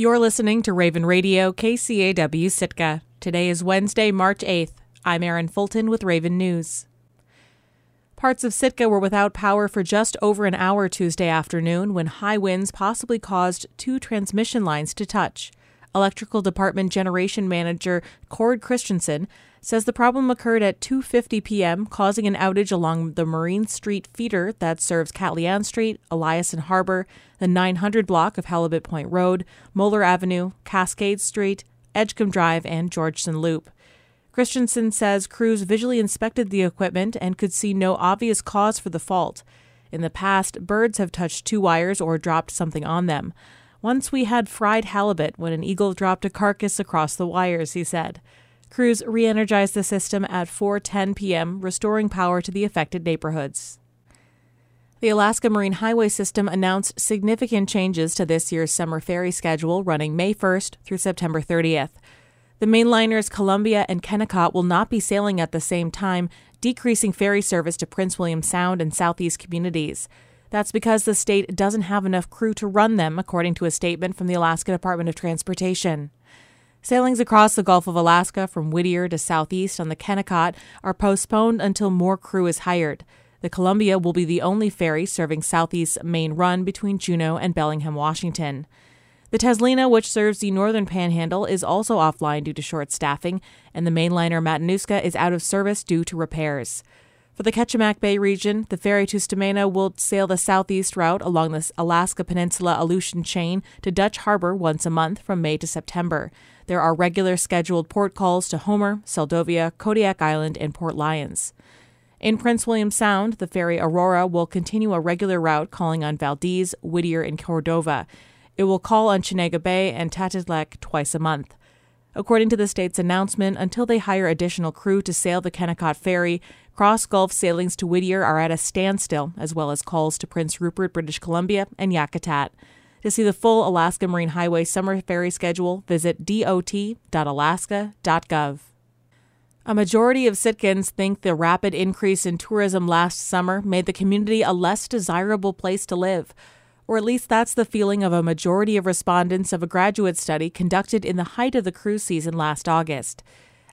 You're listening to Raven Radio, KCAW Sitka. Today is Wednesday, March 8th. I'm Erin Fulton with Raven News. Parts of Sitka were without power for just over an hour Tuesday afternoon when high winds possibly caused two transmission lines to touch. Electrical Department Generation Manager Cord Christensen says the problem occurred at 2:50 p.m., causing an outage along the Marine Street feeder that serves Katlian Street, Eliason Harbor, the 900 block of Halibut Point Road, Moeller Avenue, Cascade Street, Edgecumbe Drive, and Georgeson Loop. Christensen says crews visually inspected the equipment and could see no obvious cause for the fault. In the past, birds have touched two wires or dropped something on them. Once we had fried halibut when an eagle dropped a carcass across the wires, he said. Crews re energized the system at 4:10 p.m., restoring power to the affected neighborhoods. The Alaska Marine Highway System announced significant changes to this year's summer ferry schedule running May 1st through September 30th. The mainliners Columbia and Kennecott will not be sailing at the same time, decreasing ferry service to Prince William Sound and southeast communities. That's because the state doesn't have enough crew to run them, according to a statement from the Alaska Department of Transportation. Sailings across the Gulf of Alaska from Whittier to southeast on the Kennecott are postponed until more crew is hired. The Columbia will be the only ferry serving Southeast's main run between Juneau and Bellingham, Washington. The Teslina, which serves the northern panhandle, is also offline due to short staffing, and the mainliner Matanuska is out of service due to repairs. For the Kachemak Bay region, the ferry Tustumena will sail the southeast route along the Alaska Peninsula Aleutian chain to Dutch Harbor once a month from May to September. There are regular scheduled port calls to Homer, Seldovia, Kodiak Island, and Port Lions. In Prince William Sound, the ferry Aurora will continue a regular route calling on Valdez, Whittier, and Cordova. It will call on Chenega Bay and Tatitlek twice a month. According to the state's announcement, until they hire additional crew to sail the Kennecott ferry, cross Gulf sailings to Whittier are at a standstill, as well as calls to Prince Rupert, British Columbia, and Yakutat. To see the full Alaska Marine Highway summer ferry schedule, visit dot.alaska.gov. A majority of Sitkans think the rapid increase in tourism last summer made the community a less desirable place to live or at least that's the feeling of a majority of respondents of a graduate study conducted in the height of the cruise season last August.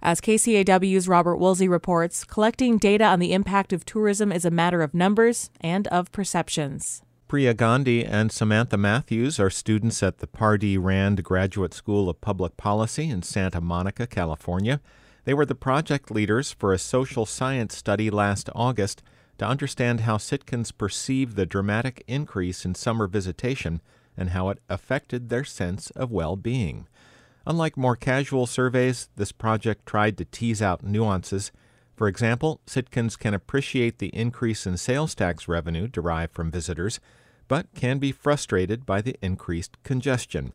As KCAW's Robert Woolsey reports, collecting data on the impact of tourism is a matter of numbers and of perceptions. Priya Gandhi and Samantha Matthews are students at the Pardee Rand Graduate School of Public Policy in Santa Monica, California. They were the project leaders for a social science study last August to understand how Sitkans perceive the dramatic increase in summer visitation and how it affected their sense of well being. Unlike more casual surveys, this project tried to tease out nuances. For example, Sitkans can appreciate the increase in sales tax revenue derived from visitors, but can be frustrated by the increased congestion.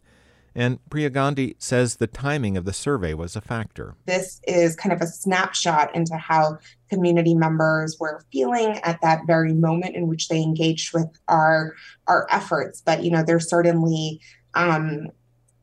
And Priya Gandhi says the timing of the survey was a factor. This is kind of a snapshot into how community members were feeling at that very moment in which they engaged with our our efforts. But you know, there's certainly um,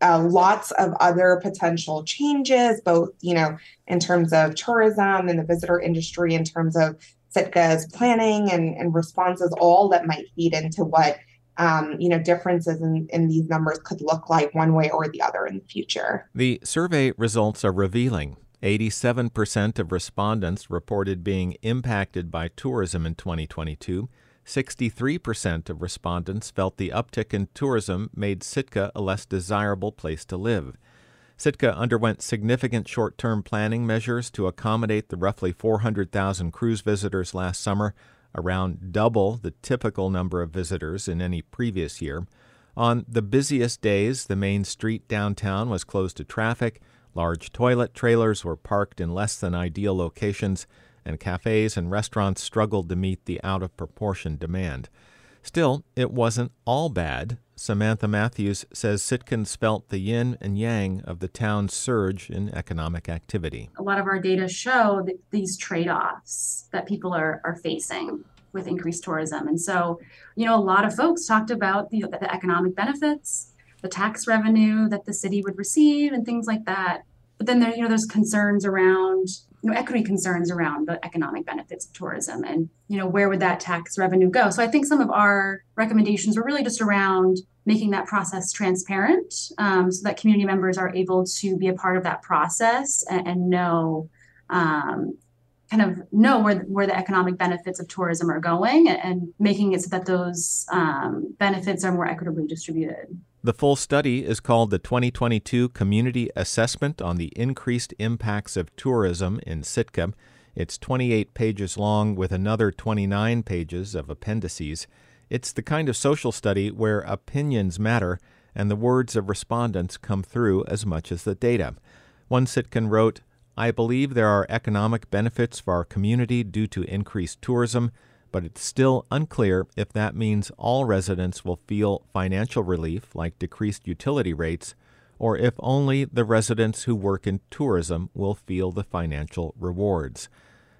uh, lots of other potential changes, both you know, in terms of tourism and the visitor industry, in terms of Sitka's planning and, and responses, all that might feed into what um, you know, differences in, in these numbers could look like one way or the other in the future. The survey results are revealing. 87% of respondents reported being impacted by tourism in 2022. 63% of respondents felt the uptick in tourism made Sitka a less desirable place to live. Sitka underwent significant short term planning measures to accommodate the roughly 400,000 cruise visitors last summer, around double the typical number of visitors in any previous year. On the busiest days, the main street downtown was closed to traffic, large toilet trailers were parked in less than ideal locations, and cafes and restaurants struggled to meet the out of proportion demand. Still, it wasn't all bad. Samantha Matthews says Sitkans felt the yin and yang of the town's surge in economic activity. A lot of our data show these trade offs that people are, are facing with increased tourism. And so, you know, a lot of folks talked about the, the economic benefits, the tax revenue that the city would receive, and things like that. But then there, you know, there's concerns around you know, equity concerns around the economic benefits of tourism and, you know, where would that tax revenue go? So I think some of our recommendations were really just around making that process transparent um, so that community members are able to be a part of that process and, and know um, kind of know where, where the economic benefits of tourism are going and making it so that those um, benefits are more equitably distributed. The full study is called the 2022 Community Assessment on the Increased Impacts of Tourism in Sitka. It's 28 pages long with another 29 pages of appendices. It's the kind of social study where opinions matter and the words of respondents come through as much as the data. One Sitkan wrote, I believe there are economic benefits for our community due to increased tourism, but it's still unclear if that means all residents will feel financial relief like decreased utility rates, or if only the residents who work in tourism will feel the financial rewards.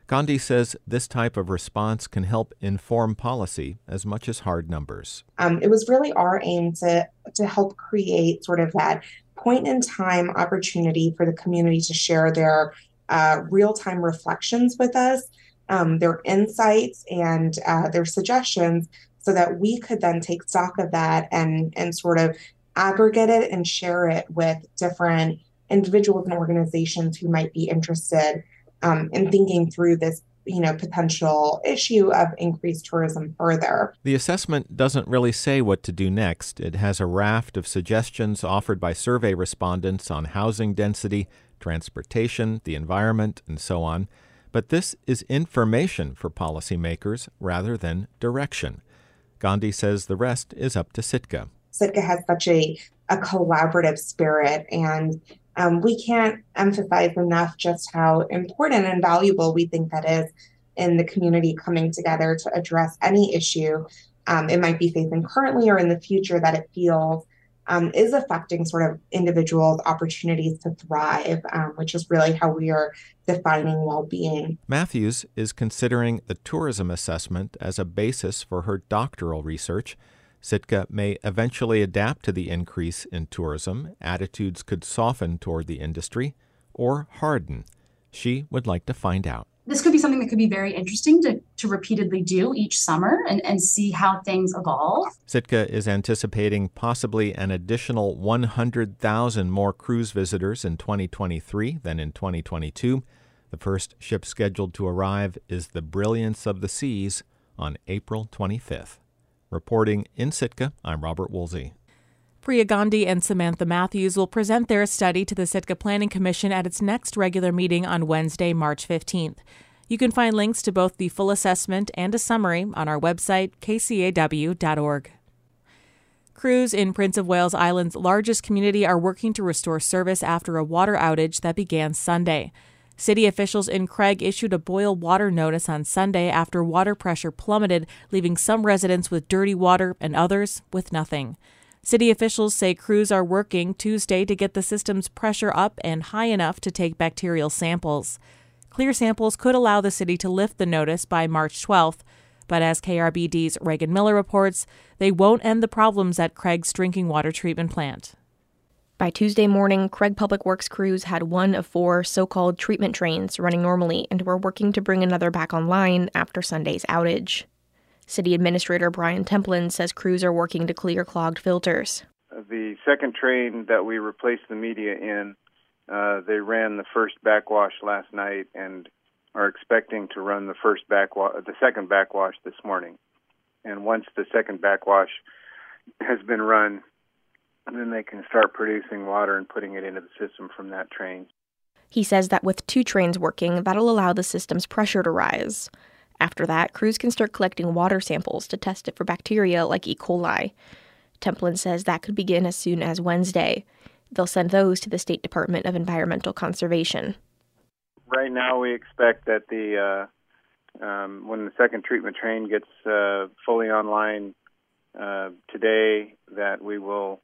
Gandhi says this type of response can help inform policy as much as hard numbers. Um, it was really our aim to, to help create sort of that point in time opportunity for the community to share their uh, real time reflections with us, um, their insights, and uh, their suggestions, so that we could then take stock of that and and sort of aggregate it and share it with different individuals and organizations who might be interested um, in thinking through this you know potential issue of increased tourism further. The assessment doesn't really say what to do next. It has a raft of suggestions offered by survey respondents on housing density, transportation, the environment, and so on. But this is information for policymakers rather than direction. Gandhi says the rest is up to Sitka. Sitka has such a, a collaborative spirit and um, we can't emphasize enough just how important and valuable we think that is in the community coming together to address any issue um, it might be facing currently or in the future that it feels um, is affecting sort of individuals' opportunities to thrive, um, which is really how we are defining well being. Matthews is considering the tourism assessment as a basis for her doctoral research. Sitka may eventually adapt to the increase in tourism. Attitudes could soften toward the industry or harden. She would like to find out. This could be something that could be very interesting to, to repeatedly do each summer and, and see how things evolve. Sitka is anticipating possibly an additional 100,000 more cruise visitors in 2023 than in 2022. The first ship scheduled to arrive is the Brilliance of the Seas on April 25th. Reporting in Sitka, I'm Robert Woolsey. Priya Gandhi and Samantha Matthews will present their study to the Sitka Planning Commission at its next regular meeting on Wednesday, March 15th. You can find links to both the full assessment and a summary on our website, kcaw.org. Crews in Prince of Wales Island's largest community are working to restore service after a water outage that began Sunday. City officials in Craig issued a boil water notice on Sunday after water pressure plummeted, leaving some residents with dirty water and others with nothing. City officials say crews are working Tuesday to get the system's pressure up and high enough to take bacterial samples. Clear samples could allow the city to lift the notice by March 12th, but as KRBD's Reagan Miller reports, they won't end the problems at Craig's drinking water treatment plant. By Tuesday morning, Craig Public Works crews had one of four so called treatment trains running normally and were working to bring another back online after Sunday's outage. City Administrator Brian Templin says crews are working to clear clogged filters. The second train that we replaced the media in, uh, they ran the first backwash last night and are expecting to run the first backwash, the second backwash this morning. And once the second backwash has been run, then they can start producing water and putting it into the system from that train. He says that with two trains working, that'll allow the system's pressure to rise. After that, crews can start collecting water samples to test it for bacteria like E. coli. Templin says that could begin as soon as Wednesday. They'll send those to the State Department of Environmental Conservation. Right now, we expect that the uh, um, when the second treatment train gets uh, fully online uh, today, that we will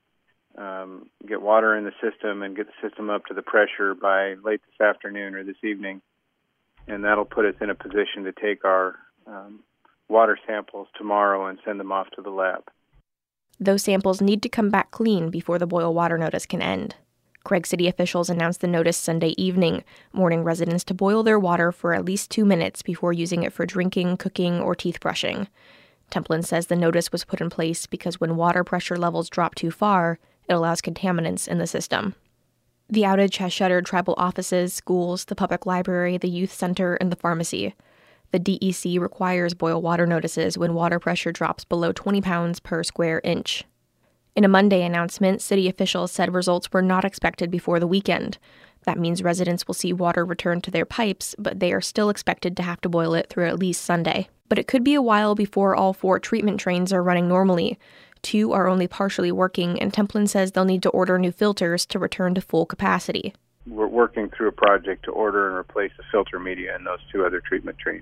um, get water in the system and get the system up to the pressure by late this afternoon or this evening, and that'll put us in a position to take our um, water samples tomorrow and send them off to the lab. Those samples need to come back clean before the boil water notice can end. Craig City officials announced the notice Sunday evening, warning residents to boil their water for at least two minutes before using it for drinking, cooking, or teeth brushing. Templin says the notice was put in place because when water pressure levels drop too far, it allows contaminants in the system. The outage has shuttered tribal offices, schools, the public library, the youth center, and the pharmacy. The DEC requires boil water notices when water pressure drops below 20 pounds per square inch. In a Monday announcement, city officials said results were not expected before the weekend. That means residents will see water return to their pipes, but they are still expected to have to boil it through at least Sunday. But it could be a while before all four treatment trains are running normally. Two are only partially working, and Templin says they'll need to order new filters to return to full capacity. We're working through a project to order and replace the filter media in those two other treatment trains.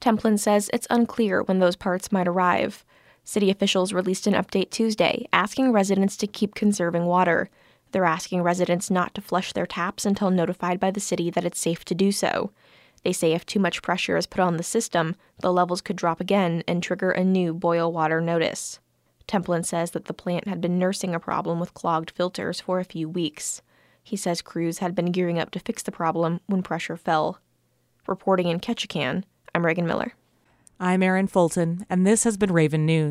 Templin says it's unclear when those parts might arrive. City officials released an update Tuesday asking residents to keep conserving water. They're asking residents not to flush their taps until notified by the city that it's safe to do so. They say if too much pressure is put on the system, the levels could drop again and trigger a new boil water notice. Templin says that the plant had been nursing a problem with clogged filters for a few weeks. He says crews had been gearing up to fix the problem when pressure fell. Reporting in Ketchikan, I'm Reagan Miller. I'm Erin Fulton, and this has been Raven News.